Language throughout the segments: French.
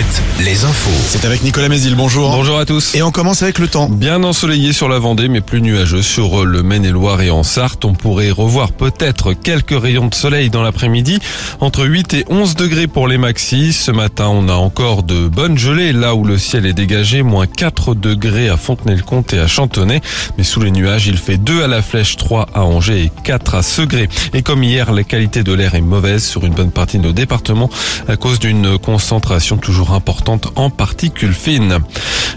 7, les infos. C'est avec Nicolas Mézil, bonjour. Bonjour à tous. Et on commence avec le temps. Bien ensoleillé sur la Vendée, mais plus nuageux sur le Maine-et-Loire et en Sarthe. On pourrait revoir peut-être quelques rayons de soleil dans l'après-midi. Entre 8 et 11 degrés pour les maxis. Ce matin, on a encore de bonnes gelées là où le ciel est dégagé. Moins 4 degrés à Fontenay-le-Comte et à Chantonnay. Mais sous les nuages, il fait 2 à la Flèche, 3 à Angers et 4 à Segré. Et comme hier, la qualité de l'air est mauvaise sur une bonne partie de nos départements à cause d'une concentration toujours importante en particules fines.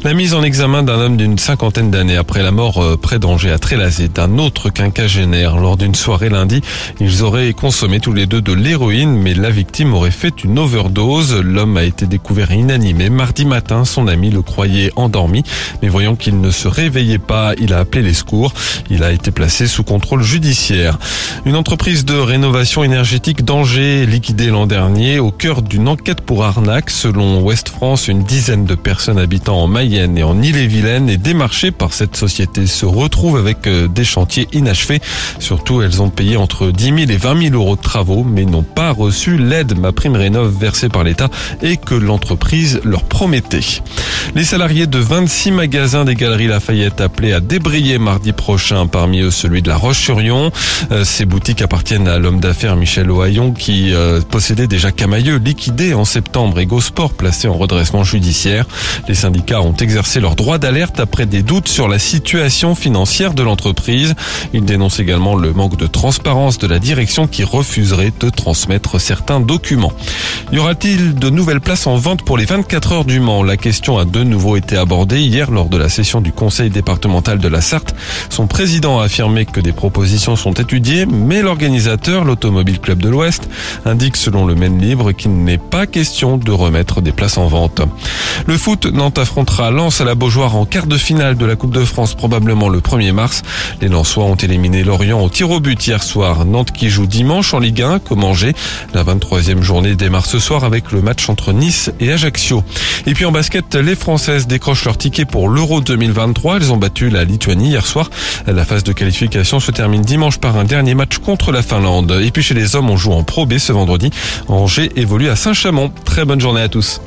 La mise en examen d'un homme d'une cinquantaine d'années après la mort euh, près d'Angers à Trélazé d'un autre quinquagénaire lors d'une soirée lundi. Ils auraient consommé tous les deux de l'héroïne, mais la victime aurait fait une overdose. L'homme a été découvert inanimé. Mardi matin, son ami le croyait endormi, mais voyant qu'il ne se réveillait pas, il a appelé les secours. Il a été placé sous contrôle judiciaire. Une entreprise de rénovation énergétique d'Angers liquidée l'an dernier au cœur d'une enquête pour arnaque. Selon Ouest France, une dizaine de personnes habitant en Mayenne et en Ille-et-Vilaine et démarchées par cette société se retrouvent avec euh, des chantiers inachevés. Surtout, elles ont payé entre 10 000 et 20 000 euros de travaux, mais n'ont pas reçu l'aide ma prime rénov versée par l'État et que l'entreprise leur promettait. Les salariés de 26 magasins des Galeries Lafayette appelés à débrayer mardi prochain, parmi eux celui de la Roche-sur-Yon. Euh, ces boutiques appartiennent à l'homme d'affaires Michel Ohaillon qui euh, possédait déjà Camailleux liquidé en septembre et Gosport placé en redressement judiciaire. Les syndicats ont exercé leur droit d'alerte après des doutes sur la situation financière de l'entreprise. Ils dénoncent également le manque de transparence de la direction qui refuserait de transmettre certains documents. Y aura-t-il de nouvelles places en vente pour les 24 heures du Mans? La question a de nouveau été abordée hier lors de la session du conseil départemental de la Sarthe. Son président a affirmé que des propositions sont étudiées, mais l'organisateur, l'Automobile Club de l'Ouest, indique selon le Maine Libre qu'il n'est pas question de remettre des places en vente. Le foot, Nantes affrontera Lens à la Beaujoire en quart de finale de la Coupe de France probablement le 1er mars. Les Lensois ont éliminé Lorient au tir au but hier soir. Nantes qui joue dimanche en Ligue 1 comme Angers. La 23e journée démarre ce soir avec le match entre Nice et Ajaccio. Et puis en basket, les Françaises décrochent leur ticket pour l'Euro 2023. Elles ont battu la Lituanie hier soir. La phase de qualification se termine dimanche par un dernier match contre la Finlande. Et puis chez les hommes, on joue en Pro B ce vendredi. Angers évolue à Saint-Chamond. Très bonne journée à tous.